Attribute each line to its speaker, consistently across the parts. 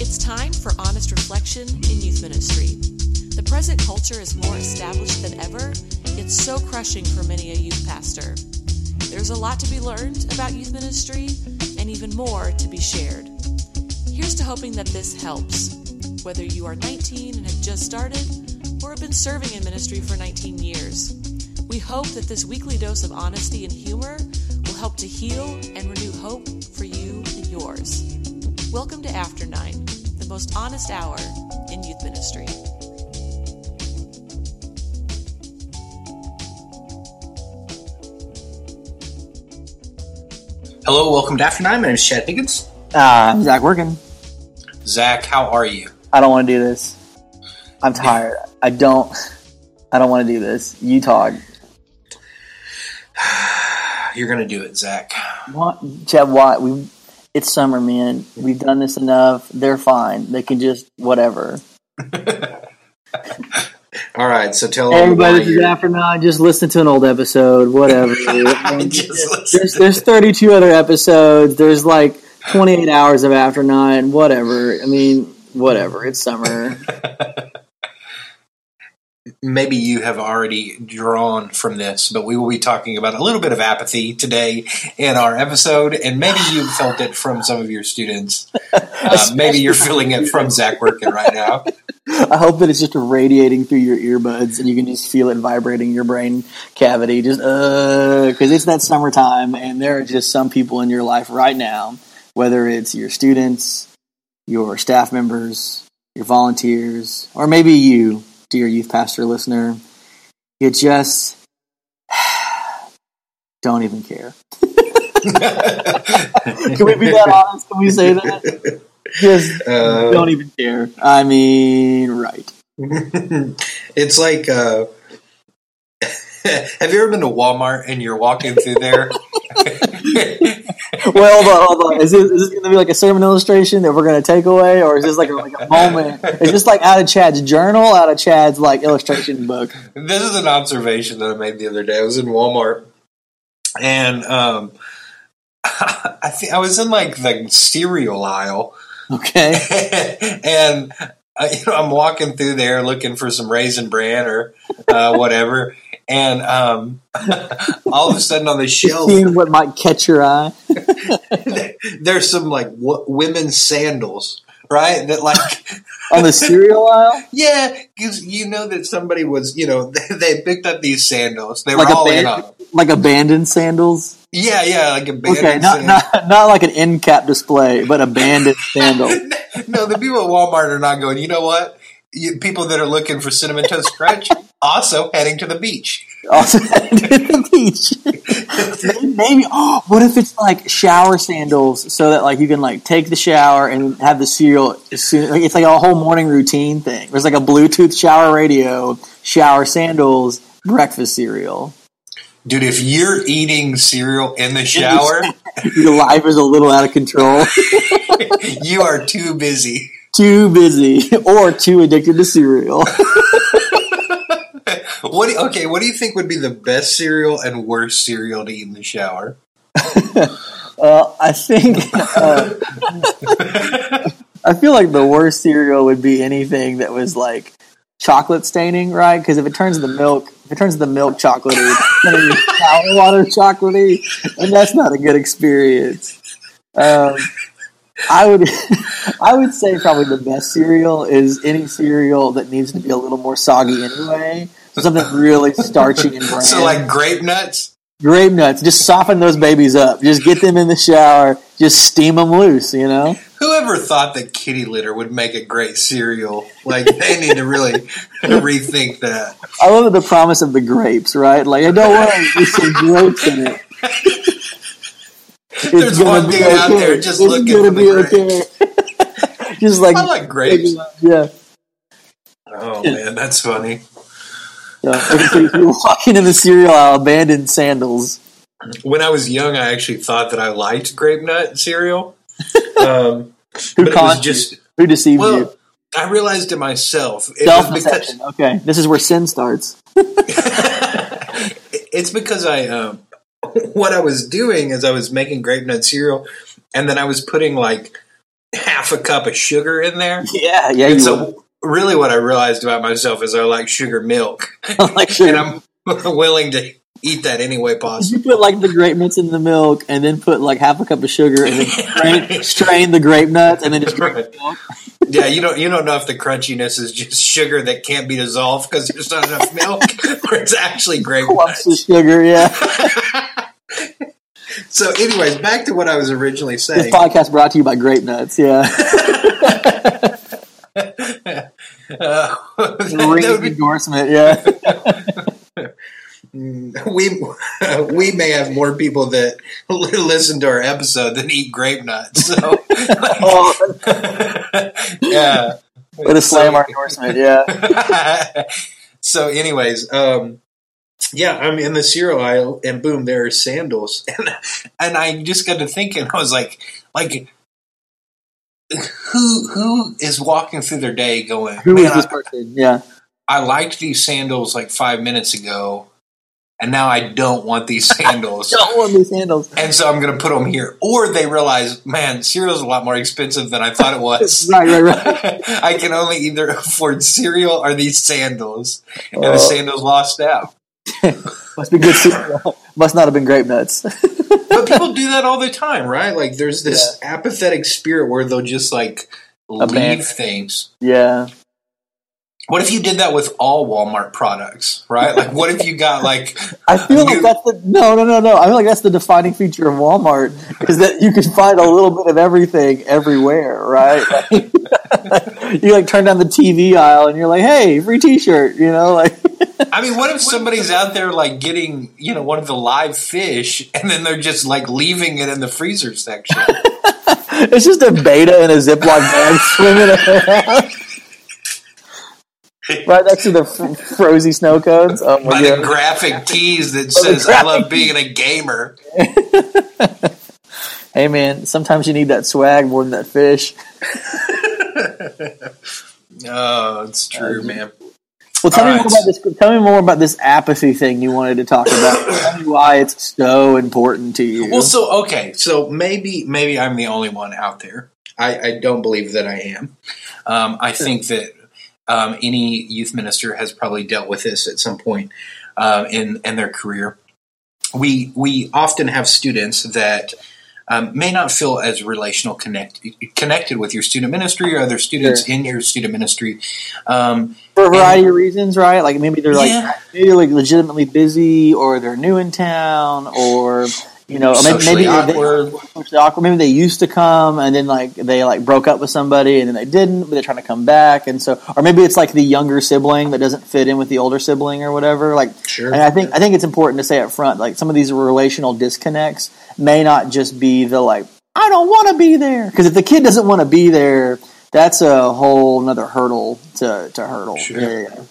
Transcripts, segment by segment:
Speaker 1: It's time for honest reflection in youth ministry. The present culture is more established than ever. It's so crushing for many a youth pastor. There's a lot to be learned about youth ministry and even more to be shared. Here's to hoping that this helps. Whether you are 19 and have just started or have been serving in ministry for 19 years, we hope that this weekly dose of honesty and humor to heal and renew hope for you and yours. Welcome to After Nine, the most honest hour in youth ministry.
Speaker 2: Hello, welcome to After Nine. My name is Chad Higgins.
Speaker 3: Uh, I'm Zach Working.
Speaker 2: Zach, how are you?
Speaker 3: I don't want to do this. I'm tired. I don't. I don't want to do this. You talk.
Speaker 2: You're gonna do it, Zach.
Speaker 3: What, Chad? What? We. It's summer, man. We've done this enough. They're fine. They can just whatever.
Speaker 2: All right, so tell
Speaker 3: Everybody, this is after nine. Just listen to an old episode. Whatever.
Speaker 2: Just
Speaker 3: there's there's 32 other episodes. There's like 28 hours of after nine. Whatever. I mean, whatever. It's summer.
Speaker 2: Maybe you have already drawn from this, but we will be talking about a little bit of apathy today in our episode, and maybe you felt it from some of your students. Uh, maybe you're feeling it from Zach Working right now.
Speaker 3: I hope that it's just radiating through your earbuds and you can just feel it vibrating your brain cavity. Just uh, because it's that summertime, and there are just some people in your life right now, whether it's your students, your staff members, your volunteers, or maybe you, dear youth pastor listener, you just don't even care. Can we be that honest? Can we say that? Just
Speaker 2: Uh,
Speaker 3: don't even care. I mean, right.
Speaker 2: it's like uh have you ever been to Walmart and you're walking through there?
Speaker 3: Well, hold on, hold on. Is this, is this going to be like a sermon illustration that we're going to take away, or is this like a, like a moment? Is this like out of Chad's journal, out of Chad's like illustration book?
Speaker 2: this is an observation that I made the other day. I was in Walmart and um I think I was in like the cereal aisle
Speaker 3: Okay,
Speaker 2: and uh, you know, I'm walking through there looking for some raisin bran or uh, whatever, and um, all of a sudden on the shelf
Speaker 3: seeing what might catch your eye.
Speaker 2: there's some like w- women's sandals, right? That like,
Speaker 3: On the cereal aisle,
Speaker 2: yeah, because you know that somebody was, you know, they, they picked up these sandals. They
Speaker 3: like
Speaker 2: were all in on them.
Speaker 3: like abandoned sandals.
Speaker 2: Yeah, yeah, like abandoned.
Speaker 3: Okay, not,
Speaker 2: sandals.
Speaker 3: not not like an end cap display, but abandoned sandal.
Speaker 2: no, the people at Walmart are not going. You know what? You, people that are looking for cinnamon toast crunch also heading to the beach.
Speaker 3: Also, at the beach. maybe, maybe oh, what if it's like shower sandals, so that like you can like take the shower and have the cereal as soon. Like, it's like a whole morning routine thing. There's like a Bluetooth shower radio, shower sandals, breakfast cereal.
Speaker 2: Dude, if you're eating cereal in the shower,
Speaker 3: Your life is a little out of control.
Speaker 2: you are too busy.
Speaker 3: Too busy or too addicted to cereal.
Speaker 2: What? Do, okay, what do you think would be the best cereal and worst cereal to eat in the shower?
Speaker 3: Well, I think uh, I feel like the worst cereal would be anything that was like chocolate staining, right? Because if it turns the milk, if it turns the milk chocolatey, it's gonna sour water chocolatey, and that's not a good experience. Um, I would, I would say probably the best cereal is any cereal that needs to be a little more soggy anyway. So something really starchy and bland.
Speaker 2: So, like grape nuts.
Speaker 3: grape nuts, just soften those babies up. Just get them in the shower. Just steam them loose. You know.
Speaker 2: Whoever thought that kitty litter would make a great cereal? Like they need to really rethink that.
Speaker 3: I love the promise of the grapes, right? Like, don't worry, there's some grapes in it. It's
Speaker 2: There's
Speaker 3: gonna
Speaker 2: one
Speaker 3: be
Speaker 2: dude out
Speaker 3: okay.
Speaker 2: there just
Speaker 3: It's
Speaker 2: looking
Speaker 3: gonna
Speaker 2: for
Speaker 3: be
Speaker 2: the grapes.
Speaker 3: okay. just like,
Speaker 2: I like grapes.
Speaker 3: yeah.
Speaker 2: Oh man, that's funny.
Speaker 3: So you're walking in the cereal aisle, abandoned sandals.
Speaker 2: When I was young, I actually thought that I liked grape nut cereal. Um,
Speaker 3: Who
Speaker 2: was just
Speaker 3: you? Who deceived you?
Speaker 2: I realized it myself. It
Speaker 3: Self deception. Okay, this is where sin starts.
Speaker 2: it's because I um, what I was doing is I was making grape nut cereal, and then I was putting like half a cup of sugar in there.
Speaker 3: Yeah, yeah.
Speaker 2: And so, really, what I realized about myself is I like sugar milk,
Speaker 3: like sugar.
Speaker 2: and I'm willing to eat that any way possible.
Speaker 3: you put like the grape nuts in the milk, and then put like half a cup of sugar, and then strain, strain the grape nuts, and then just
Speaker 2: Right.
Speaker 3: the milk.
Speaker 2: Yeah, you don't you don't know if the crunchiness is just sugar that can't be dissolved because there's not enough milk, or it's actually grape nuts.
Speaker 3: sugar. Yeah.
Speaker 2: So, anyways, back to what I was originally
Speaker 3: This
Speaker 2: saying.
Speaker 3: podcast brought to you by grape nuts. Yeah.
Speaker 2: Uh,
Speaker 3: Ringing endorsement. Yeah.
Speaker 2: we we may have more people that listen to our episode than eat grape nuts. So, yeah.
Speaker 3: Way to slam our endorsement. Yeah.
Speaker 2: so, anyways, um, yeah, I'm in the cereal aisle, and boom, there are sandals, and and I just got to thinking, I was like, like. Who who is walking through their day going?
Speaker 3: Who
Speaker 2: "Man,
Speaker 3: is this
Speaker 2: I-
Speaker 3: person? Yeah.
Speaker 2: I liked these sandals like five minutes ago, and now I don't want these sandals.
Speaker 3: Don't want these sandals.
Speaker 2: and so I'm going to put them here. Or they realize, man, cereal's a lot more expensive than I thought it was.
Speaker 3: Right, right, right.
Speaker 2: I can only either afford cereal or these sandals. And
Speaker 3: Oh.
Speaker 2: the sandals lost out.
Speaker 3: Must be good cereal. Must not have been grape nuts.
Speaker 2: But people do that all the time, right? Like there's this apathetic spirit where they'll just like leave things.
Speaker 3: yeah.
Speaker 2: What if you did that with all Walmart products, right? Like what if you got like
Speaker 3: I feel like that's the no, no, no, no. I feel like that's the defining feature of Walmart is that you can find a little bit of everything everywhere, right? you like turn down the TV aisle and you're like, "Hey, free T-shirt," you know, like
Speaker 2: I mean, what if somebody's out there like getting, you know, one of the live fish and then they're just like leaving it in the freezer section?
Speaker 3: it's just a betta in a Ziploc bag swimming around. Right next to the f- frozy snow cones. My
Speaker 2: By the graphic tees that says, I love being a gamer.
Speaker 3: Hey man, sometimes you need that swag more than that fish.
Speaker 2: Oh, it's true, man.
Speaker 3: Well, tell
Speaker 2: All
Speaker 3: me
Speaker 2: right.
Speaker 3: more about this. Tell me more about this apathy thing you wanted to talk about. tell me why it's so important to you.
Speaker 2: Well, so, okay. So maybe, maybe I'm the only one out there. I, I don't believe that I am. Um, I think that um, any youth minister has probably dealt with this at some point um, in in their career. We we often have students that um, may not feel as relational connect, connected with your student ministry or other students
Speaker 3: Sure.
Speaker 2: in your student ministry. Um,
Speaker 3: for a variety of reasons, right? Like maybe they're like maybe they're like legitimately busy, or they're new in town, or you know, maybe, maybe they-
Speaker 2: awkward.
Speaker 3: socially awkward. Maybe they used to come and then like they like broke up with somebody and then they didn't, but they're trying to come back, and so or maybe it's like the younger sibling that doesn't fit in with the older sibling or whatever. Like,
Speaker 2: Sure.
Speaker 3: and I think I think it's important to say up front, like some of these relational disconnects may not just be the like I don't want to be there because if the kid doesn't want to be there, that's a whole another hurdle to to hurdle.
Speaker 2: Sure.
Speaker 3: Yeah, yeah.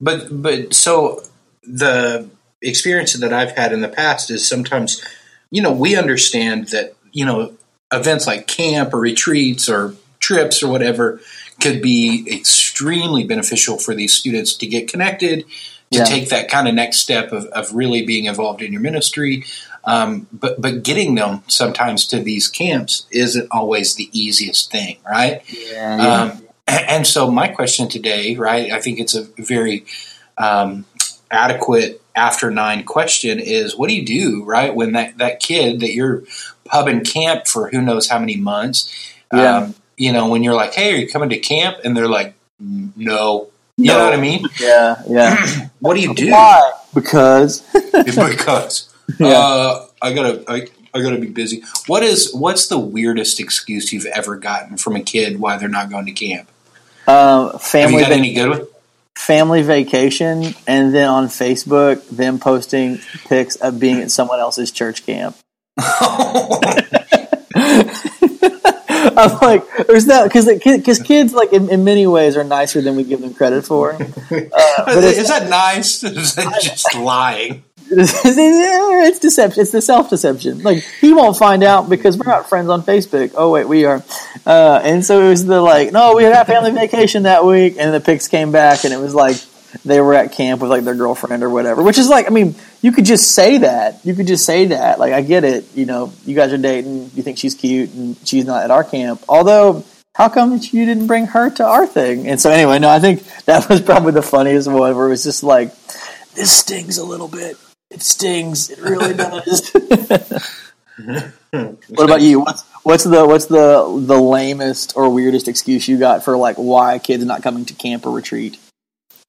Speaker 2: But but so the experience that I've had in the past is sometimes, you know, we understand that you know events like camp or retreats or trips or whatever could be extremely beneficial for these students to get connected, to
Speaker 3: Yeah.
Speaker 2: take that kind of next step of, of really being involved in your ministry. Um, but but getting them sometimes to these camps isn't always the easiest thing, right?
Speaker 3: Yeah, yeah.
Speaker 2: Um, and so, my question today, right? I think it's a very um, adequate after nine question is what do you do, right? When that, that kid that you're pubbing camp for who knows how many months,
Speaker 3: Yeah.
Speaker 2: um, you know, when you're like, hey, are you coming to camp? And they're like, no. You know what I mean?
Speaker 3: yeah, yeah.
Speaker 2: What do you do?
Speaker 3: Why? Because
Speaker 2: because
Speaker 3: Yeah.
Speaker 2: uh, I gotta, I, I gotta be busy. What is, what's the weirdest excuse you've ever gotten from a kid why they're not going to camp?
Speaker 3: um,
Speaker 2: Have
Speaker 3: family
Speaker 2: you got any good one?
Speaker 3: Family vacation, and then on Facebook, them posting pics of being at someone else's church camp. I'm like, there's that because because kids like in, in many ways are nicer than we give them credit for. Uh, but
Speaker 2: is that nice? Is that just lying?
Speaker 3: it's deception. It's the self deception. Like he won't find out because we're not friends on Facebook. Oh wait, we are. Uh, and so it was the like, no, we had family vacation that week, and the pics came back, and it was like they were at camp with like their girlfriend or whatever. Which is like, I mean, you could just say that. You could just say that. Like, I get it. You know, you guys are dating. You think she's cute, and she's not at our camp. Although, how come you didn't bring her to our thing? And so, anyway, no, I think that was probably the funniest one. Where it was just like, this stings a little bit. It stings. It really does. what about you? What's what's the what's the the lamest or weirdest excuse you got for like why a kid's not coming to camp or retreat?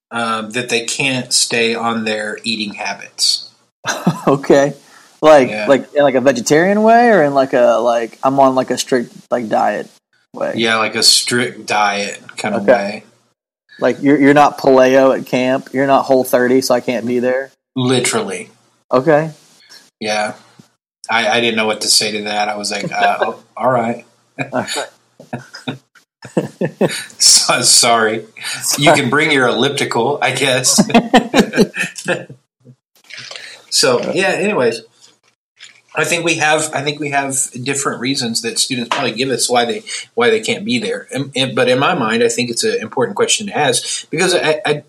Speaker 2: Um, that they can't stay on their eating habits.
Speaker 3: okay, like yeah. like in like a vegetarian way, or in like a like I'm on like a strict like diet way.
Speaker 2: Yeah, like a strict diet kind of way.
Speaker 3: Like you're you're not paleo at camp. You're not whole thirty, so I can't be there.
Speaker 2: Literally.
Speaker 3: Okay.
Speaker 2: Yeah. I, I didn't know what to say to that. I was like, uh, oh, all right. so, sorry. You can bring your elliptical, I guess. so yeah. Anyways, I think we have I think we have different reasons that students probably give us why they why they can't be there. And, and, but in my mind, I think it's an important question to ask because I, I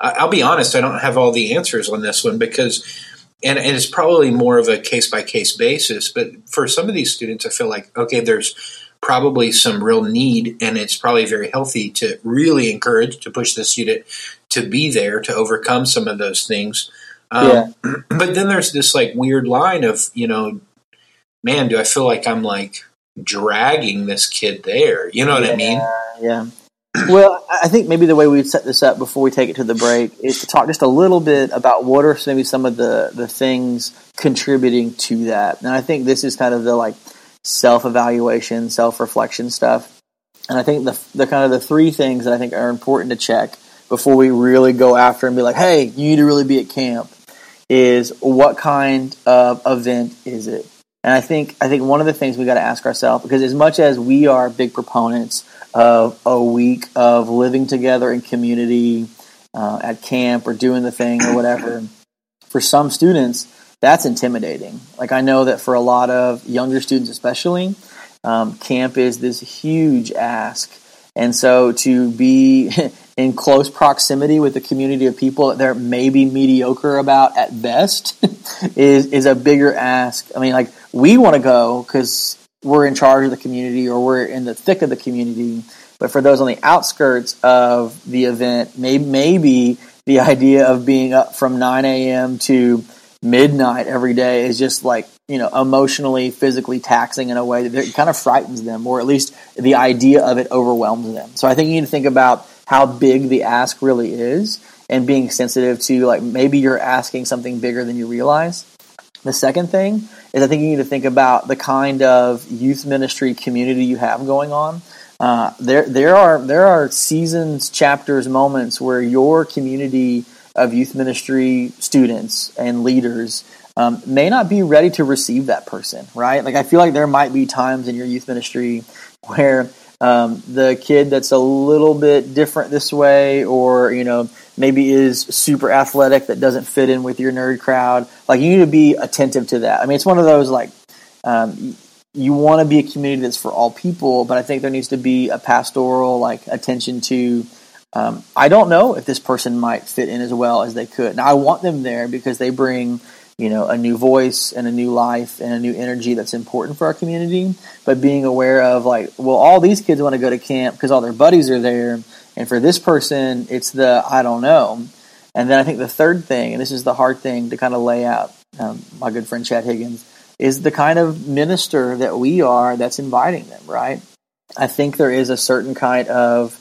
Speaker 2: I'll be honest, I don't have all the answers on this one because and, and it's probably more of a case by case basis. But for some of these students, I feel like okay, there's probably some real need, and it's probably very healthy to really encourage to push the student to be there to overcome some of those things. Um, yeah. But then there's this like weird line of you know, man, do I feel like I'm like dragging this kid there? You know what
Speaker 3: yeah,
Speaker 2: I mean?
Speaker 3: Yeah. Well, I think maybe the way we'd set this up before we take it to the break is to talk just a little bit about what are maybe some of the, the things contributing to that. And I think this is kind of the like self evaluation, self reflection stuff. And I think the, the kind of the three things that I think are important to check before we really go after and be like, hey, you need to really be at camp is what kind of event is it? And I think I think one of the things we got to ask ourselves because as much as we are big proponents of a week of living together in community uh, at camp or doing the thing or whatever. For some students, that's intimidating. Like I know that for a lot of younger students, especially, um, camp is this huge ask. And so to be in close proximity with a community of people that they're maybe mediocre about at best is is a bigger ask. I mean, like we want to go because we're in charge of the community or we're in the thick of the community. But for those on the outskirts of the event, maybe, maybe the idea of being up from 9 a.m. to midnight every day is just like, you know, emotionally, physically taxing in a way that it kind of frightens them, or at least the idea of it overwhelms them. So I think you need to think about how big the ask really is and being sensitive to like maybe you're asking something bigger than you realize. The second thing is I think you need to think about the kind of youth ministry community you have going on. Uh, there, there are there are seasons, chapters, moments where your community of youth ministry students and leaders um, may not be ready to receive that person, right? Like I feel like there might be times in your youth ministry where um, the kid that's a little bit different this way, or you know maybe is super athletic that doesn't fit in with your nerd crowd. Like you need to be attentive to that. I mean, it's one of those like um, you want to be a community that's for all people, but I think there needs to be a pastoral like attention to. Um, I don't know if this person might fit in as well as they could. Now I want them there because they bring you know a new voice and a new life and a new energy that's important for our community. But being aware of like, well, all these kids want to go to camp because all their buddies are there, and for this person, it's the I don't know. And then I think the third thing, and this is the hard thing to kind of lay out, um, my good friend Chad Higgins is the kind of minister that we are that's inviting them, right? I think there is a certain kind of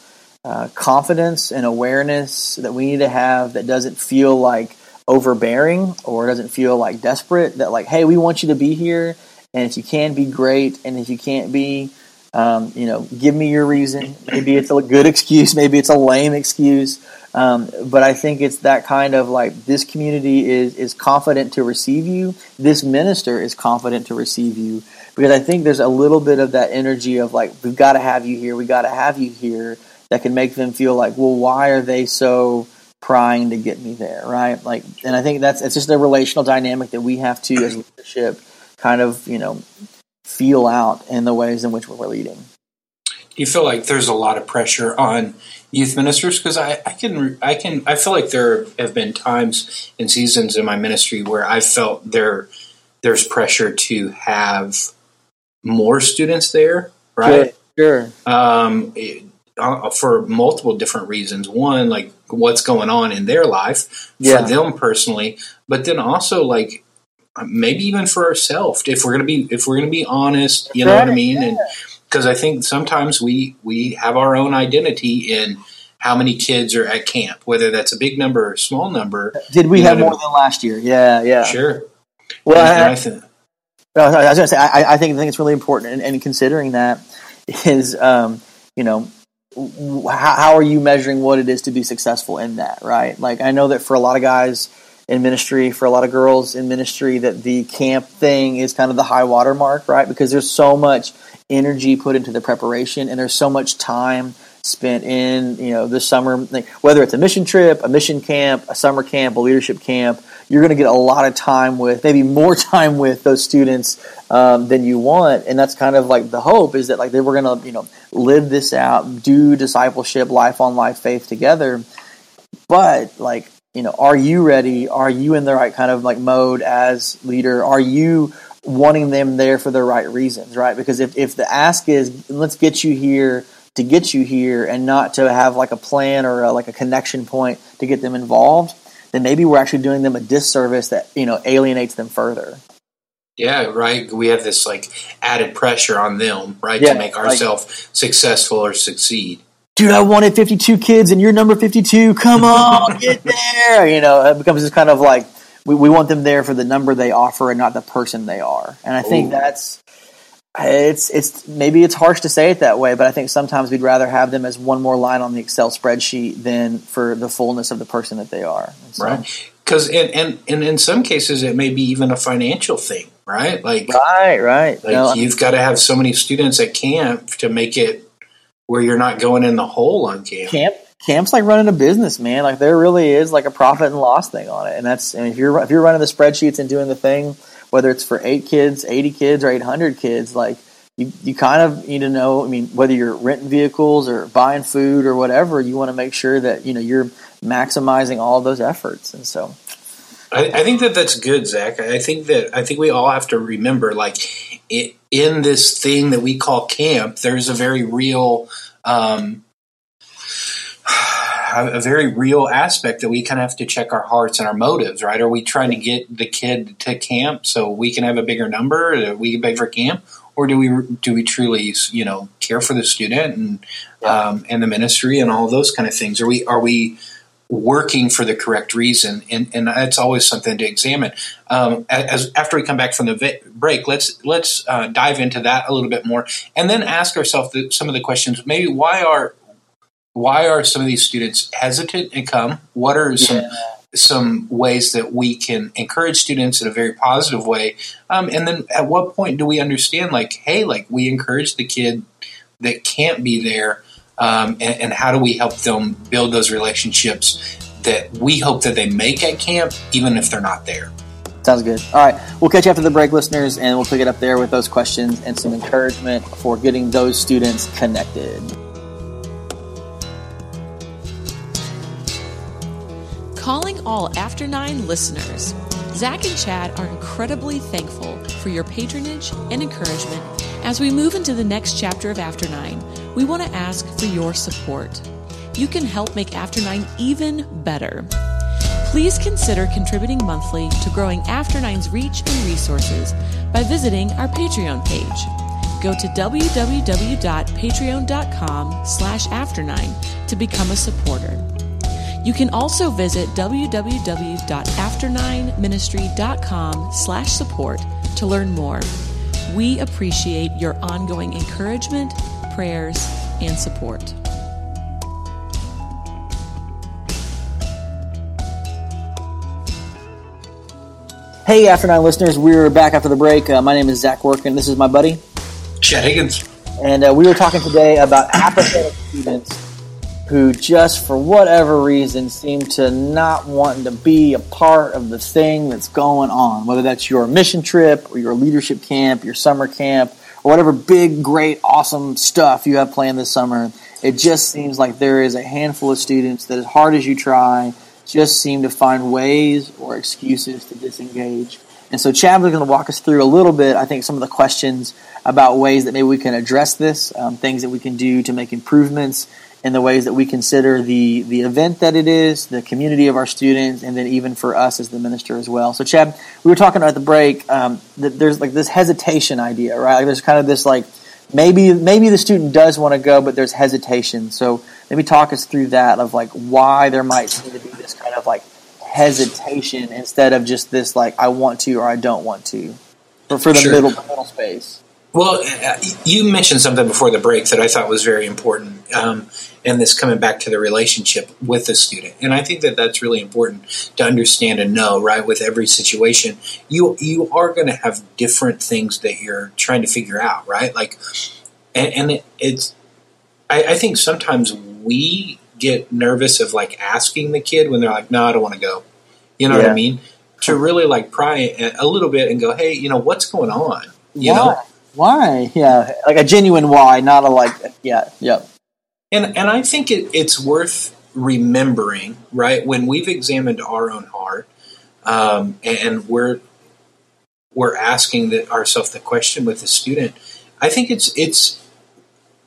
Speaker 3: uh, confidence and awareness that we need to have that doesn't feel like overbearing or doesn't feel like desperate. That, like, hey, we want you to be here, and if you can, be great, and if you can't be, um, you know, give me your reason. Maybe it's a good excuse, maybe it's a lame excuse. Um, but I think it's that kind of like this community is is confident to receive you. This minister is confident to receive you because I think there's a little bit of that energy of like we've got to have you here, we got to have you here that can make them feel like, well, why are they so prying to get me there, right? Like, and I think that's it's just a relational dynamic that we have to as leadership kind of you know feel out in the ways in which we're leading.
Speaker 2: Do you feel like there's a lot of pressure on youth ministers because I, I can I can I feel like there have been times and seasons in my ministry where I felt there there's pressure to have more students there, right?
Speaker 3: Sure.
Speaker 2: Um, it, uh, for multiple different reasons. One, like what's going on in their life
Speaker 3: Yeah.
Speaker 2: for them personally, but then also like maybe even for ourselves. If we're gonna be if we're gonna be honest, you know what I
Speaker 3: Right,
Speaker 2: mean? And because I think sometimes we we have our own identity in how many kids are at camp, whether that's a big number or a small number.
Speaker 3: Did we have
Speaker 2: what I
Speaker 3: more than last year? Yeah, yeah.
Speaker 2: Sure.
Speaker 3: Well, I-
Speaker 2: I think
Speaker 3: I was going to say, I, I think I think it's really important, and, and considering that is, um, you know, how, are you measuring what it is to be successful in that, right? Like, I know that for a lot of guys in ministry, for a lot of girls in ministry, that the camp thing is kind of the high water mark, right? Because there's so much energy put into the preparation, and there's so much time spent in, you know, the summer, whether it's a mission trip, a mission camp, a summer camp, a leadership camp, you're going to get a lot of time with, maybe more time with those students um, than you want, and that's kind of like the hope is that like they were going to, you know, live this out, do discipleship, life on life faith together. But like, you know, are you ready? Are you in the right kind of like mode as leader? Are you wanting them there for the right reasons, right? Because if, if the ask is let's get you here to get you here and not to have like a plan or a, like a connection point to get them involved, then maybe we're actually doing them a disservice that, you know, alienates them further.
Speaker 2: Yeah, right. We have this like added pressure on them, right,
Speaker 3: Yeah,
Speaker 2: to make
Speaker 3: like-
Speaker 2: ourselves successful or succeed.
Speaker 3: dude, I wanted 52 kids and you're number 52. Come on, get there. You know, it becomes this kind of like, we, we want them there for the number they offer and not the person they are. And I think
Speaker 2: Ooh.
Speaker 3: that's, it's, it's, maybe it's harsh to say it that way, but I think sometimes we'd rather have them as one more line on the Excel spreadsheet than for the fullness of the person that they are. So-
Speaker 2: Right. Because and, and and in some cases it may be even a financial thing, right? Like
Speaker 3: Right, right.
Speaker 2: like
Speaker 3: No,
Speaker 2: you've got to have so many students at camp to make it where you're not going in the hole on camp.
Speaker 3: camp camp's like running a business, man. Like there really is like a profit and loss thing on it, and that's I mean, if you're if you're running the spreadsheets and doing the thing, whether it's for eight kids, eighty kids, or eight hundred kids, like you you kind of need to know. I mean, whether you're renting vehicles or buying food or whatever, you want to make sure that you know you're maximizing all those efforts, and so
Speaker 2: I, I think that that's good, Zach. I think that I think we all have to remember, like, it, in this thing that we call camp, there's a very real, um, a very real aspect that we kind of have to check our hearts and our motives. Right? Are we trying to get the kid to camp so we can have a bigger number, that we can pay for camp, or do we do we truly, you know, care for the student and um, and the ministry and all those kind of things? Are we are we working for the correct reason, and and that's always something to examine. Um, as after we come back from the break, let's let's uh, dive into that a little bit more, and then ask ourselves the, some of the questions. Maybe why are why are some of these students hesitant to come? What are some some ways that we can encourage students in a very positive way? Um, and then at what point do we understand, like, hey, like we encourage the kid that can't be there um, and, and how do we help them build those relationships that we hope that they make at camp, even if they're not there.
Speaker 3: sounds good. All right, we'll catch you after the break, listeners, and we'll pick it up there with those questions and some encouragement for getting those students connected.
Speaker 1: Calling all After Nine listeners. Zach and Chad are incredibly thankful for your patronage and encouragement. As we move into the next chapter of After Nine, we want to ask for your support. You can help make After Nine even better. Please consider contributing monthly to growing After Nine's reach and resources by visiting our Patreon page. Go to www.patreon.com slash after9 to become a supporter. You can also visit www.after9ministry.com slash support to learn more. We appreciate your ongoing encouragement, prayers, and support.
Speaker 3: Hey, After Nine listeners, we're back after the break. Uh, my name is Zach Workin. This is my buddy.
Speaker 2: Chad Higgins.
Speaker 3: And uh, we were talking today about apathetic students who just for whatever reason seem to not wanting to be a part of the thing that's going on, whether that's your mission trip or your leadership camp, your summer camp, or whatever big, great, awesome stuff you have planned this summer. It just seems like there is a handful of students that, as hard as you try, just seem to find ways or excuses to disengage. And so Chad was going to walk us through a little bit, I think, some of the questions about ways that maybe we can address this, um, things that we can do to make improvements in the ways that we consider the, the event that it is, the community of our students, and then even for us as the minister as well. So, Chad, we were talking at the break um, that there's like this hesitation idea, right? Like there's kind of this like maybe maybe the student does want to go, but there's hesitation. So maybe talk us through that of like why there might seem to be this kind of like hesitation instead of just this like I want to or I don't want to for, for the sure. middle middle space.
Speaker 2: Well, uh, you mentioned something before the break that I thought was very important, um, and this coming back to the relationship with the student. And I think that that's really important to understand and know. Right, with every situation, you you are going to have different things that you're trying to figure out. Right, like, and, and it, it's. I, I think sometimes we get nervous of like asking the kid when they're like, "No, I don't want to go." You know yeah. what I mean? To really like pry a little bit and go, "Hey, you know what's going on?" You
Speaker 3: Why?
Speaker 2: know
Speaker 3: why? Yeah, like a genuine why, not a like. Yeah, yep.
Speaker 2: And and I think it, it's worth remembering, right? When we've examined our own heart, um, and we're we're asking the, ourselves the question with the student. I think it's it's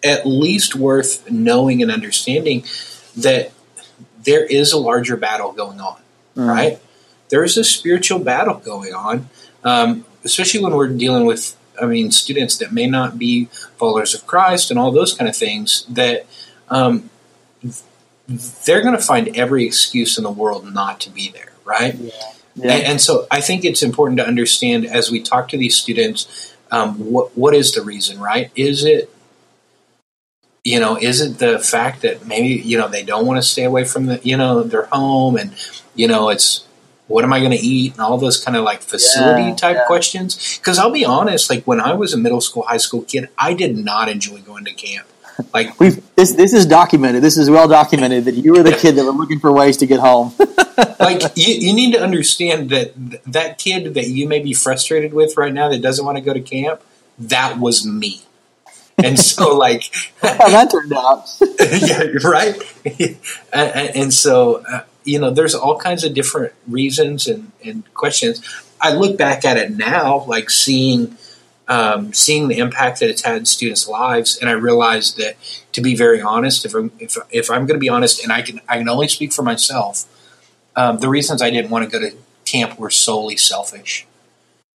Speaker 2: at least worth knowing and understanding that there is a larger battle going on, mm. right? There is a spiritual battle going on, um, especially when we're dealing with I mean, students that may not be followers of Christ and all those kind of things, that um, they're going to find every excuse in the world not to be there, right? Yeah. Yeah. And, and, so I think it's important to understand as we talk to these students, um, what what is the reason, right? Is it you know, is it the fact that maybe you know they don't want to stay away from the you know their home and you know it's what am I going to eat and all those kind of like facility yeah, type yeah. questions. Because I'll be honest, like when I was a middle school, high school kid, I did not enjoy going to camp. Like
Speaker 3: we this this is documented. This is well documented that you were the kid that were looking for ways to get home.
Speaker 2: like you, you need to understand that that kid that you may be frustrated with right now that doesn't want to go to camp, that was me. And so, like,
Speaker 3: how that turned out.
Speaker 2: yeah, right. and, and so, uh, you know, there's all kinds of different reasons and, and questions. I look back at it now, like seeing um, seeing the impact that it's had in students' lives, and I realize that to be very honest, if I'm if, if I'm going to be honest, and I can I can only speak for myself, um, the reasons I didn't want to go to camp were solely selfish.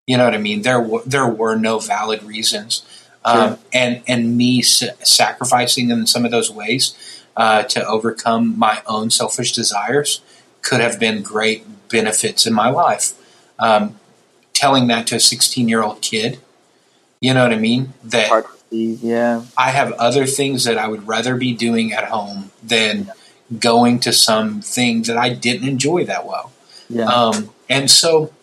Speaker 2: You know what I mean? There w- there were no valid reasons, um, sure. and and me sacrificing in some of those ways uh, to overcome my own selfish desires could have been great benefits in my life. Um, telling that to a 16 year old kid, you know what I mean? That
Speaker 3: yeah,
Speaker 2: I have other things that I would rather be doing at home than going to some thing that I didn't enjoy that well. Yeah. Um, and so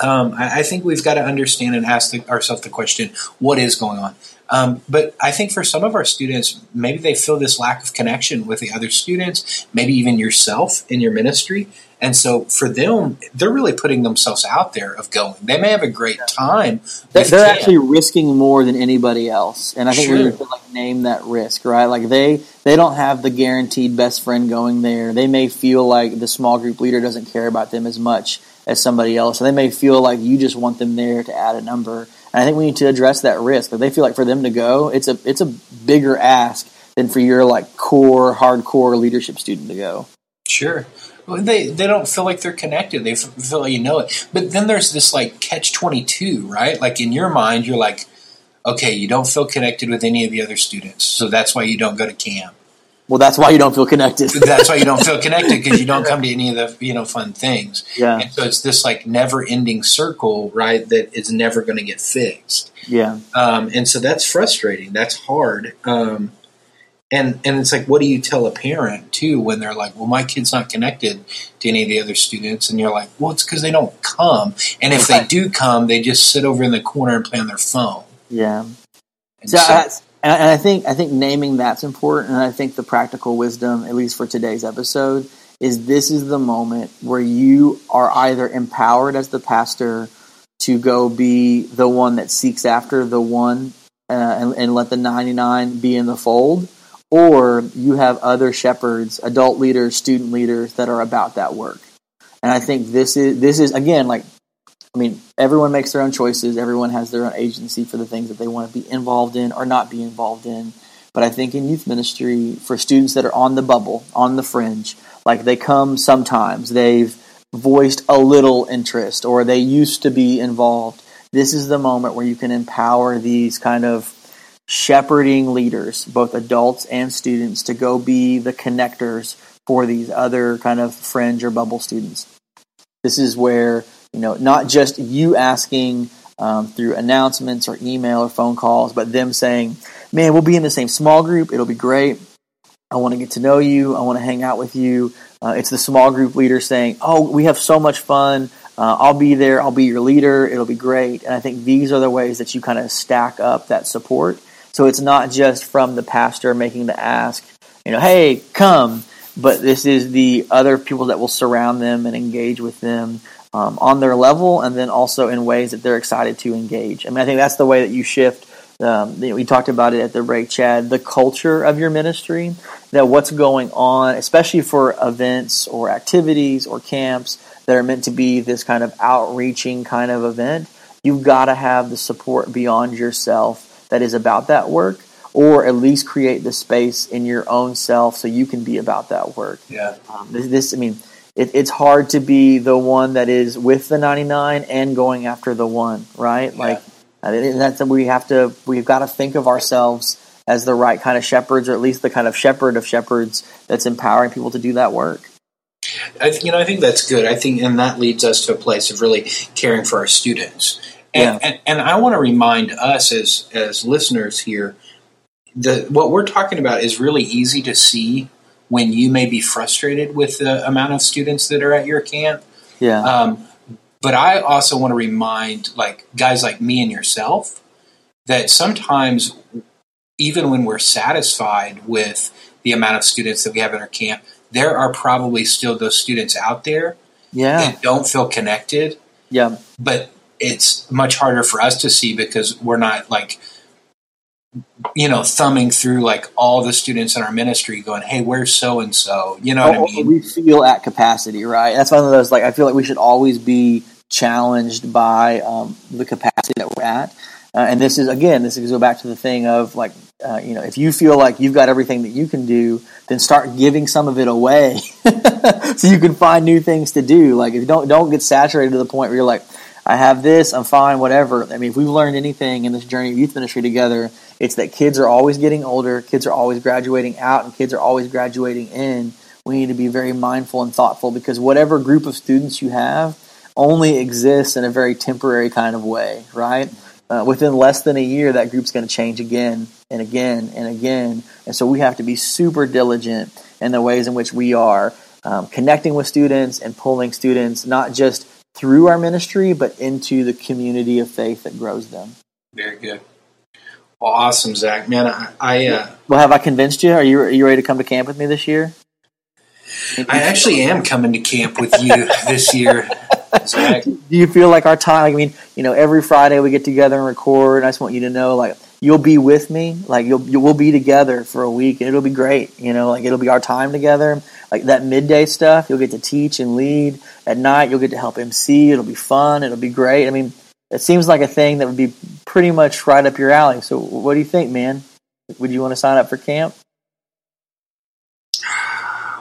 Speaker 2: um, I, I, think we've got to understand and ask the, ourselves the question: What is going on? Um, but I think for some of our students, maybe they feel this lack of connection with the other students, maybe even yourself in your ministry. And so for them, they're really putting themselves out there of going. They may have a great time.
Speaker 3: They're, they're actually risking more than anybody else. And I think sure. we need to like name that risk, right? Like they, they don't have the guaranteed best friend going there. They may feel like the small group leader doesn't care about them as much as somebody else. And they may feel like you just want them there to add a number. And I think we need to address that risk. But they feel like for them to go, it's a it's a bigger ask than for your like core hardcore leadership student to go.
Speaker 2: Sure. Well, they they don't feel like they're connected. They feel like you know it. But then there's this like catch twenty two, right? Like in your mind, you're like, okay, you don't feel connected with any of the other students, so that's why you don't go to camp.
Speaker 3: Well, that's why you don't feel connected.
Speaker 2: that's why you don't feel connected because you don't come to any of the you know fun things.
Speaker 3: Yeah.
Speaker 2: And so it's this like never ending circle, right? That is never going to get fixed.
Speaker 3: Yeah.
Speaker 2: Um, and so that's frustrating. That's hard. Um, and and it's like, what do you tell a parent too when they're like, well, my kid's not connected to any of the other students, and you're like, well, it's because they don't come. And if they do come, they just sit over in the corner and play on their phone.
Speaker 3: Yeah. So, so and, and I think I think naming that's important, and I think the practical wisdom, at least for today's episode, is this is the moment where you are either empowered as the pastor to go be the one that seeks after the one uh, and, and let the 99 be in the fold, or you have other shepherds, adult leaders, student leaders that are about that work. And I think this is this is again like I mean, everyone makes their own choices. Everyone has their own agency for the things that they want to be involved in or not be involved in. But I think in youth ministry, for students that are on the bubble, on the fringe, like they come sometimes, they've voiced a little interest or they used to be involved. This is the moment where you can empower these kind of shepherding leaders, both adults and students, to go be the connectors for these other kind of fringe or bubble students. This is where you know, not just you asking um, through announcements or email or phone calls, but them saying, "Man, we'll be in the same small group. It'll be great. I want to get to know you. I want to hang out with you." Uh, it's the small group leader saying, "Oh, we have so much fun. Uh, I'll be there. I'll be your leader. It'll be great." And I think these are the ways that you kind of stack up that support. So it's not just from the pastor making the ask, you know, "Hey, come." But this is the other people that will surround them and engage with them um, on their level and then also in ways that they're excited to engage. I mean, I think that's the way that you shift. Um, we talked about it at the break, Chad, the culture of your ministry, that what's going on, especially for events or activities or camps that are meant to be this kind of outreaching kind of event, you've got to have the support beyond yourself that is about that work or at least create the space in your own self so you can be about that work.
Speaker 2: Yeah.
Speaker 3: Um, this, this, I mean, it, it's hard to be the one that is with the 99 and going after the one, right? Yeah. Like uh, that's we have to we've got to think of ourselves as the right kind of shepherds, or at least the kind of shepherd of shepherds that's empowering people to do that work.
Speaker 2: I, you know, I think that's good. I think, and that leads us to a place of really caring for our students. And, yeah. and, and I want to remind us as as listeners here that what we're talking about is really easy to see when you may be frustrated with the amount of students that are at your camp.
Speaker 3: Yeah.
Speaker 2: Um, but I also want to remind like guys like me and yourself that sometimes even when we're satisfied with the amount of students that we have at our camp, there are probably still those students out there
Speaker 3: yeah.
Speaker 2: that don't feel connected.
Speaker 3: Yeah.
Speaker 2: But it's much harder for us to see because we're not like you know, thumbing through like all the students in our ministry, going, "Hey, where's so and so?" You know oh, what I mean?
Speaker 3: We feel at capacity, right? That's one of those. Like, I feel like we should always be challenged by um, the capacity that we're at. Uh, and this is again, this is go back to the thing of like, uh, you know, if you feel like you've got everything that you can do, then start giving some of it away, so you can find new things to do. Like, if you don't don't get saturated to the point where you're like, I have this, I'm fine, whatever. I mean, if we've learned anything in this journey of youth ministry together, it's that kids are always getting older, kids are always graduating out, and kids are always graduating in. We need to be very mindful and thoughtful because whatever group of students you have only exists in a very temporary kind of way, right? Uh, within less than a year, that group's going to change again and again and again. And so we have to be super diligent in the ways in which we are um, connecting with students and pulling students, not just through our ministry, but into the community of faith that grows them.
Speaker 2: Very good. Well, awesome, Zach. Man, I, I uh,
Speaker 3: well, have I convinced you? Are you are you ready to come to camp with me this year?
Speaker 2: Maybe I actually am coming to camp with you this year.
Speaker 3: Zach. Do you feel like our time? I mean, you know, every Friday we get together and record. And I just want you to know, like, you'll be with me. Like, you'll you, we'll be together for a week, and it'll be great. You know, like it'll be our time together. Like that midday stuff, you'll get to teach and lead. At night, you'll get to help MC. It'll be fun. It'll be great. I mean, it seems like a thing that would be pretty much right up your alley. So, what do you think, man? Would you want to sign up for camp?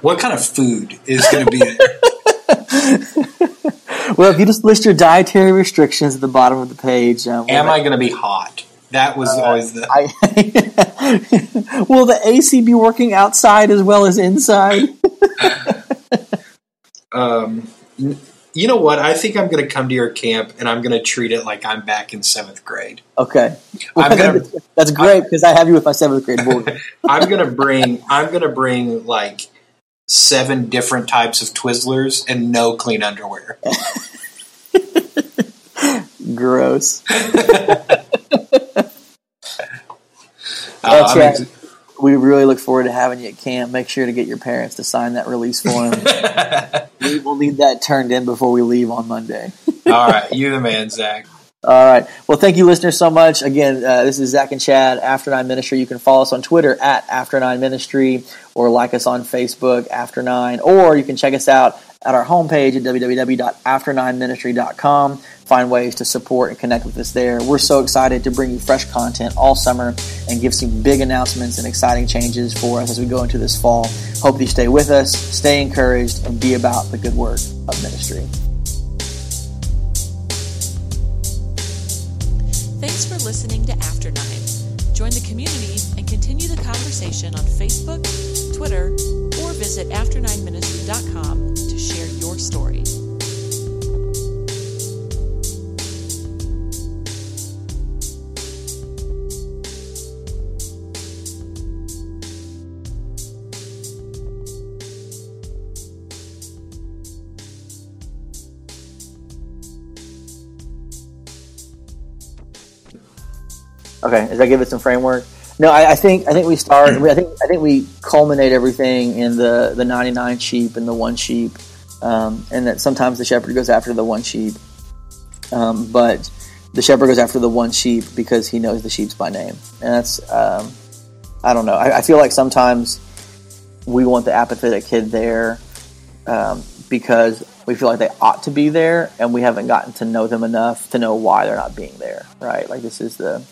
Speaker 2: What kind of food is going to be there?
Speaker 3: well, if you just list your dietary restrictions at the bottom of the page, um,
Speaker 2: am I going to be hot? That was uh, always the. I,
Speaker 3: will the AC be working outside as well as inside?
Speaker 2: um, you know what? I think I'm going to come to your camp and I'm going to treat it like I'm back in seventh grade.
Speaker 3: Okay, well, I'm gonna, that's great because I have you with my seventh grade board.
Speaker 2: I'm going to bring. I'm going to bring like seven different types of Twizzlers and no clean underwear.
Speaker 3: Gross. That's uh, right we really look forward to having you at camp. Make sure to get your parents to sign that release form. we will need that turned in before we leave on Monday.
Speaker 2: All right, you the man, Zach.
Speaker 3: All right. Well, thank you, listeners, so much. Again, uh, this is Zach and Chad, After Nine Ministry. You can follow us on Twitter at After Nine Ministry or like us on Facebook, After Nine, or you can check us out at our homepage at www.after9ministry.com. Find ways to support and connect with us there. We're so excited to bring you fresh content all summer and give some big announcements and exciting changes for us as we go into this fall. Hope you stay with us, stay encouraged, and be about the good work of ministry.
Speaker 1: Thanks for listening to After Nine. Join the community and continue the conversation on Facebook, Twitter, or visit after9ministry.com
Speaker 3: Okay, does that give it some framework? No, I, I think I think we start. I think I think we culminate everything in the the ninety nine sheep and the one sheep, um, and that sometimes the shepherd goes after the one sheep, um, but the shepherd goes after the one sheep because he knows the sheep's by name, and that's um, I don't know. I, I, feel like sometimes we want the apathetic kid there um, because we feel like they ought to be there, and we haven't gotten to know them enough to know why they're not being there. Right? Like this is the